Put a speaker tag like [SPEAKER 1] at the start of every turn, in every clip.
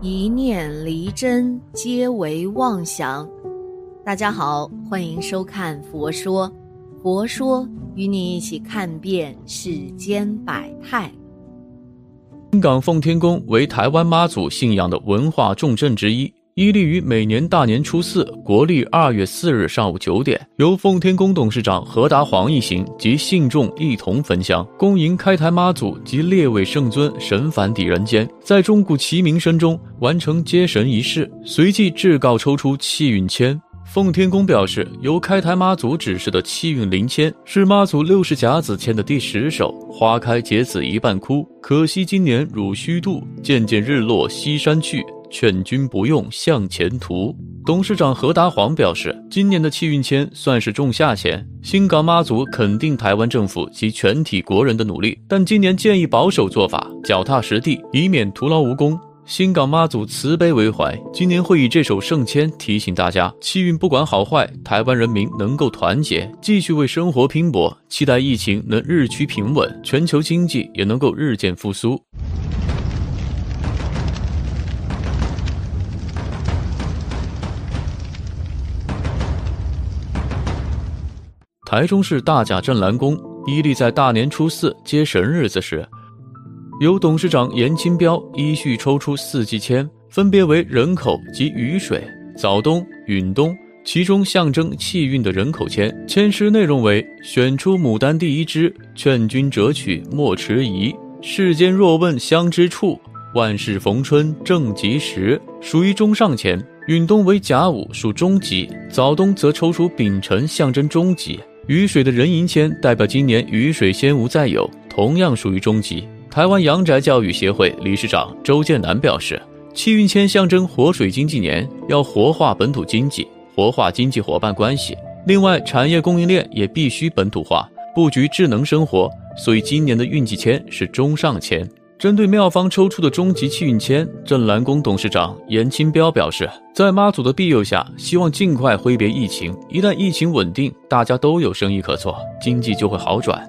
[SPEAKER 1] 一念离真，皆为妄想。大家好，欢迎收看《佛说》，佛说与你一起看遍世间百态。
[SPEAKER 2] 香港奉天宫为台湾妈祖信仰的文化重镇之一。屹立于每年大年初四，国历二月四日上午九点，由奉天宫董事长何达煌一行及信众一同焚香，恭迎开台妈祖及列位圣尊神返抵人间，在钟鼓齐鸣声中完成接神仪式，随即至告抽出气运签。奉天宫表示，由开台妈祖指示的气运灵签是妈祖六十甲子签的第十首。花开结子一半枯，可惜今年汝虚度。渐渐日落西山去。劝君不用向前途。董事长何达煌表示，今年的气运签算是仲夏钱。新港妈祖肯定台湾政府及全体国人的努力，但今年建议保守做法，脚踏实地，以免徒劳无功。新港妈祖慈悲为怀，今年会以这首圣签提醒大家：气运不管好坏，台湾人民能够团结，继续为生活拼搏。期待疫情能日趋平稳，全球经济也能够日渐复苏。台中市大甲镇澜宫伊利在大年初四接神日子时，由董事长严清标依序抽出四季签，分别为人口及雨水、早冬、允冬。其中象征气运的人口签，签诗内容为：选出牡丹第一支，劝君折取莫迟疑。世间若问相知处，万事逢春正吉时，属于中上签。允冬为甲午，属中吉；早冬则抽出丙辰，象征中吉。雨水的人银签代表今年雨水先无再有，同样属于中级。台湾阳宅教育协会理事长周建南表示，气运签象征活水经济年，要活化本土经济，活化经济伙伴关系。另外，产业供应链也必须本土化，布局智能生活。所以今年的运气签是中上签。针对庙方抽出的终极气运签，镇澜宫董事长严清标表示，在妈祖的庇佑下，希望尽快挥别疫情。一旦疫情稳定，大家都有生意可做，经济就会好转。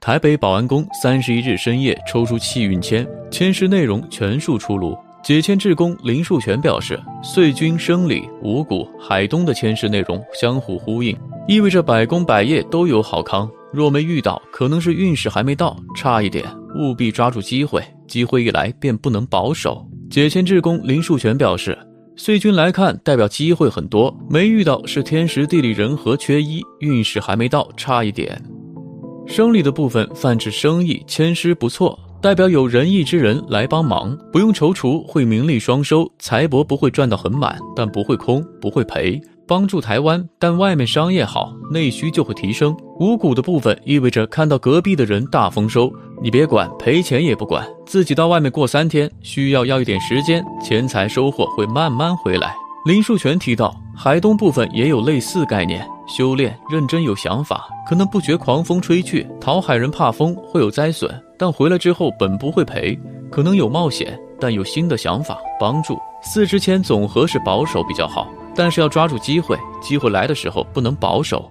[SPEAKER 2] 台北保安宫三十一日深夜抽出气运签，签诗内容全数出炉。解签志工林树全表示，岁君生礼五谷海东的签诗内容相互呼应，意味着百工百业都有好康。若没遇到，可能是运势还没到，差一点，务必抓住机会。机会一来，便不能保守。解签志工林树全表示，岁君来看代表机会很多，没遇到是天时地利人和缺一，运势还没到，差一点。生理的部分泛指生意，签诗不错。代表有仁义之人来帮忙，不用踌躇，会名利双收，财帛不会赚到很满，但不会空，不会赔。帮助台湾，但外面商业好，内需就会提升。五谷的部分意味着看到隔壁的人大丰收，你别管赔钱也不管，自己到外面过三天，需要要一点时间，钱财收获会慢慢回来。林树全提到，海东部分也有类似概念，修炼认真有想法，可能不觉狂风吹去，讨海人怕风会有灾损。但回来之后本不会赔，可能有冒险，但有新的想法帮助。四支签总和是保守比较好，但是要抓住机会，机会来的时候不能保守。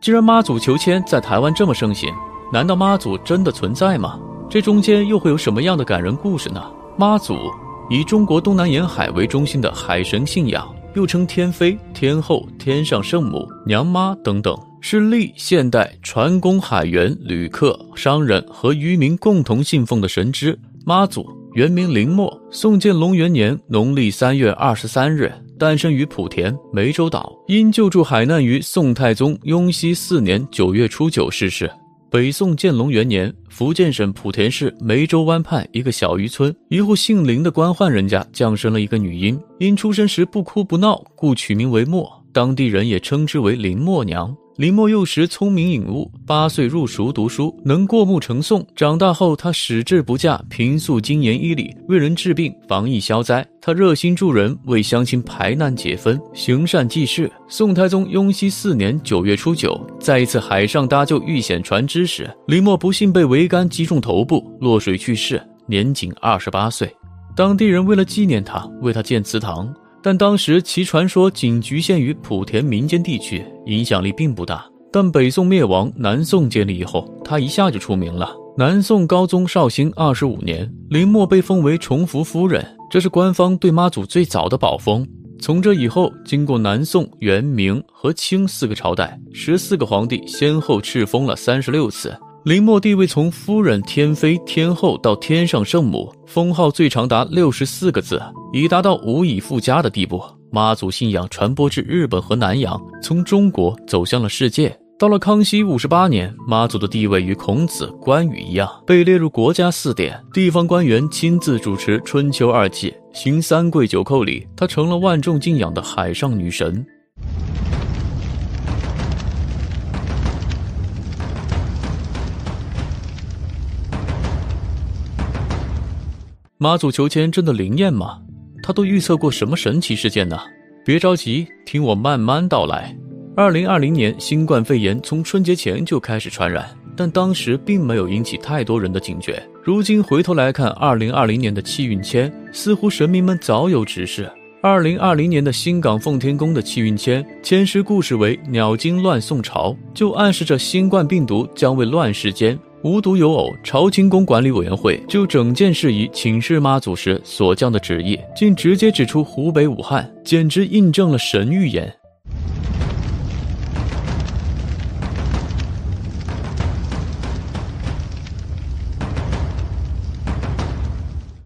[SPEAKER 2] 既然妈祖求签在台湾这么盛行，难道妈祖真的存在吗？这中间又会有什么样的感人故事呢？妈祖。以中国东南沿海为中心的海神信仰，又称天妃、天后、天上圣母、娘妈等等，是历现代船工、海员、旅客、商人和渔民共同信奉的神祗妈祖。原名林默，宋建隆元年农历三月二十三日诞生于莆田湄洲岛，因救助海难于宋太宗雍熙四年九月初九逝世。北宋建隆元年，福建省莆田市湄洲湾畔一个小渔村，一户姓林的官宦人家降生了一个女婴，因出生时不哭不闹，故取名为默，当地人也称之为林默娘。林默幼时聪明颖悟，八岁入塾读书，能过目成诵。长大后，他矢志不嫁，平素精研医理，为人治病，防疫消灾。他热心助人，为乡亲排难解纷，行善济世。宋太宗雍熙四年九月初九，在一次海上搭救遇险船只时，林默不幸被桅杆击中头部，落水去世，年仅二十八岁。当地人为了纪念他，为他建祠堂。但当时其传说仅局限于莆田民间地区，影响力并不大。但北宋灭亡，南宋建立以后，他一下就出名了。南宋高宗绍兴二十五年，林默被封为崇福夫人，这是官方对妈祖最早的宝封。从这以后，经过南宋、元、明和清四个朝代，十四个皇帝先后敕封了三十六次。林默地位从夫人、天妃、天后到天上圣母，封号最长达六十四个字，已达到无以复加的地步。妈祖信仰传播至日本和南洋，从中国走向了世界。到了康熙五十八年，妈祖的地位与孔子、关羽一样，被列入国家四典，地方官员亲自主持春秋二祭，行三跪九叩礼，她成了万众敬仰的海上女神。妈祖求签真的灵验吗？他都预测过什么神奇事件呢？别着急，听我慢慢道来。二零二零年，新冠肺炎从春节前就开始传染，但当时并没有引起太多人的警觉。如今回头来看，二零二零年的气运签，似乎神明们早有指示。二零二零年的新港奉天宫的气运签，签诗故事为“鸟惊乱宋朝”，就暗示着新冠病毒将为乱世间。无独有偶，朝清宫管理委员会就整件事宜请示妈祖时所降的旨意，竟直接指出湖北武汉，简直印证了神预言。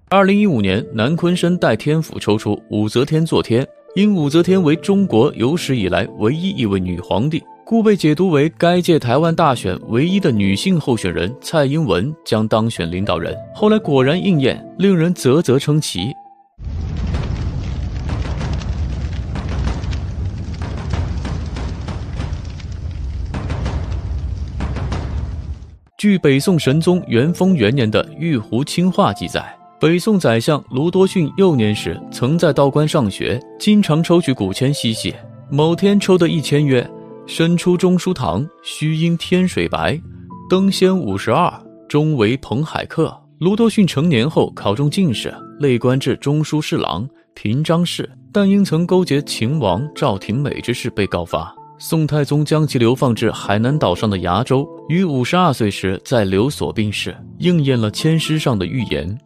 [SPEAKER 2] 二零一五年，南昆山代天府抽出武则天坐天，因武则天为中国有史以来唯一一位女皇帝。故被解读为该届台湾大选唯一的女性候选人蔡英文将当选领导人。后来果然应验，令人啧啧称奇。据北宋神宗元丰元年的《玉壶清话》记载，北宋宰相卢多逊幼年时曾在道观上学，经常抽取古签嬉戏。某天抽的一签曰。身出中书堂，须因天水白，登仙五十二，终为彭海客。卢多逊成年后考中进士，累官至中书侍郎、平章事，但因曾勾结秦王赵廷美之事被告发。宋太宗将其流放至海南岛上的崖州，于五十二岁时在留所病逝，应验了千诗上的预言。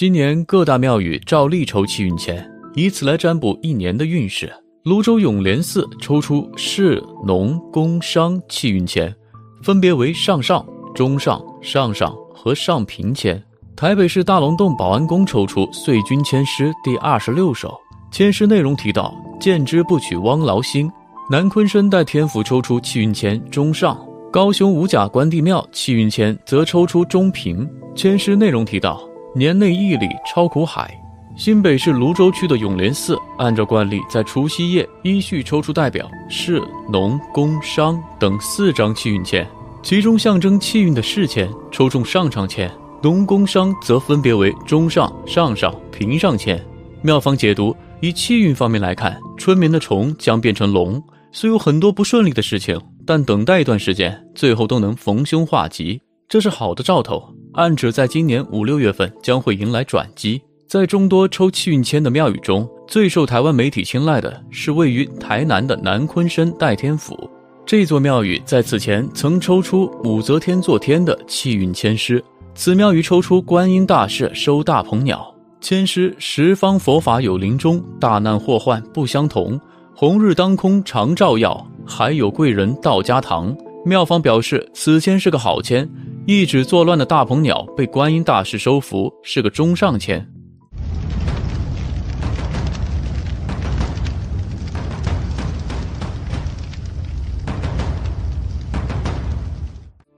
[SPEAKER 2] 今年各大庙宇照例抽气运签，以此来占卜一年的运势。泸州永联寺抽出士、农、工、商气运签，分别为上上、中上、上上和上平签。台北市大龙洞保安宫抽出岁君签诗第二十六首，签诗内容提到“见之不取汪劳心”。南昆生代天府抽出气运签中上，高雄五甲关帝庙气运签则抽出中平，签诗内容提到。年内毅力超苦海。新北市泸州区的永联寺，按照惯例，在除夕夜依序抽出代表市、农、工、商等四张气运签，其中象征气运的市签抽中上上签，农、工、商则分别为中上、上上、平上签。庙方解读：以气运方面来看，春眠的虫将变成龙，虽有很多不顺利的事情，但等待一段时间，最后都能逢凶化吉，这是好的兆头。暗指在今年五六月份将会迎来转机。在众多抽气运签的庙宇中，最受台湾媒体青睐的是位于台南的南昆山代天府。这座庙宇在此前曾抽出武则天坐天的气运签诗。此庙宇抽出观音大士收大鹏鸟，签诗十方佛法有灵中，大难祸患不相同。红日当空常照耀，还有贵人到家堂。庙方表示，此签是个好签。一直作乱的大鹏鸟被观音大士收服，是个中上签。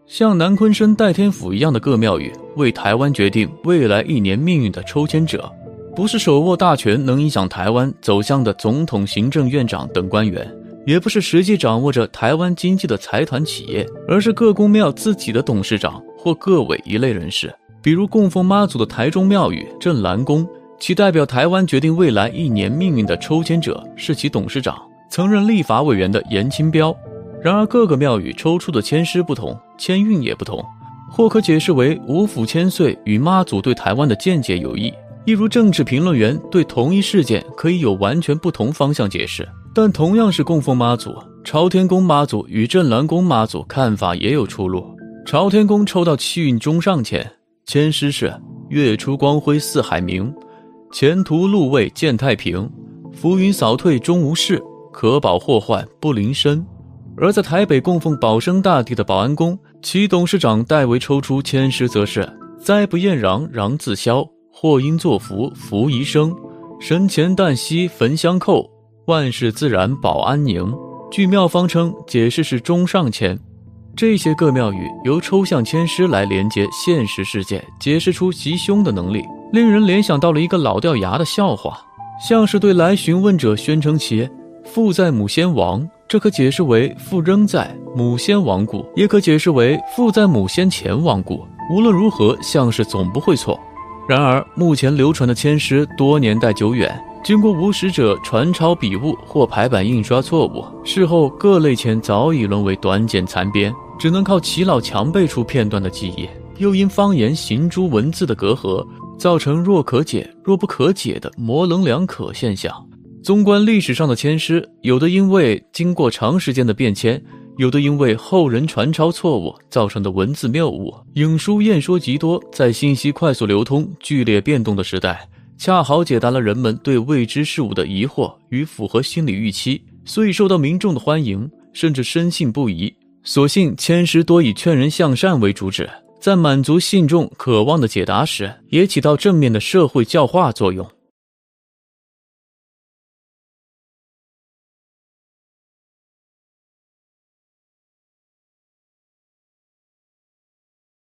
[SPEAKER 2] 像南昆生代天府一样的各庙宇，为台湾决定未来一年命运的抽签者，不是手握大权能影响台湾走向的总统、行政院长等官员，也不是实际掌握着台湾经济的财团企业，而是各宫庙自己的董事长或各委一类人士，比如供奉妈祖的台中庙宇镇澜宫，其代表台湾决定未来一年命运的抽签者是其董事长，曾任立法委员的严清标。然而，各个庙宇抽出的签诗不同，签运也不同，或可解释为五府千岁与妈祖对台湾的见解有异，一如政治评论员对同一事件可以有完全不同方向解释。但同样是供奉妈祖，朝天宫妈祖与镇澜宫妈祖看法也有出入。朝天宫抽到气运中上签，签诗是“月出光辉四海明，前途路未见太平，浮云扫退终无事，可保祸患不临身。”而在台北供奉保生大帝的保安宫，其董事长代为抽出签诗，则是“灾不厌攘攘自消，祸因作福福宜生，神前旦夕焚香叩，万事自然保安宁”。据庙方称，解释是中上签。这些各庙宇由抽象签诗来连接现实世界，解释出吉凶的能力，令人联想到了一个老掉牙的笑话，像是对来询问者宣称其父在母先亡。这可解释为父仍在，母先亡故；也可解释为父在母先前亡故。无论如何，像是总不会错。然而，目前流传的签诗多年代久远，经过无识者传抄笔误或排版印刷错误，事后各类签早已沦为短简残编，只能靠耆老强背出片段的记忆。又因方言行诸文字的隔阂，造成若可解若不可解的模棱两可现象。纵观历史上的签诗，有的因为经过长时间的变迁，有的因为后人传抄错误造成的文字谬误。影书验说极多，在信息快速流通、剧烈变动的时代，恰好解答了人们对未知事物的疑惑与符合心理预期，所以受到民众的欢迎，甚至深信不疑。所幸签诗多以劝人向善为主旨，在满足信众渴望的解答时，也起到正面的社会教化作用。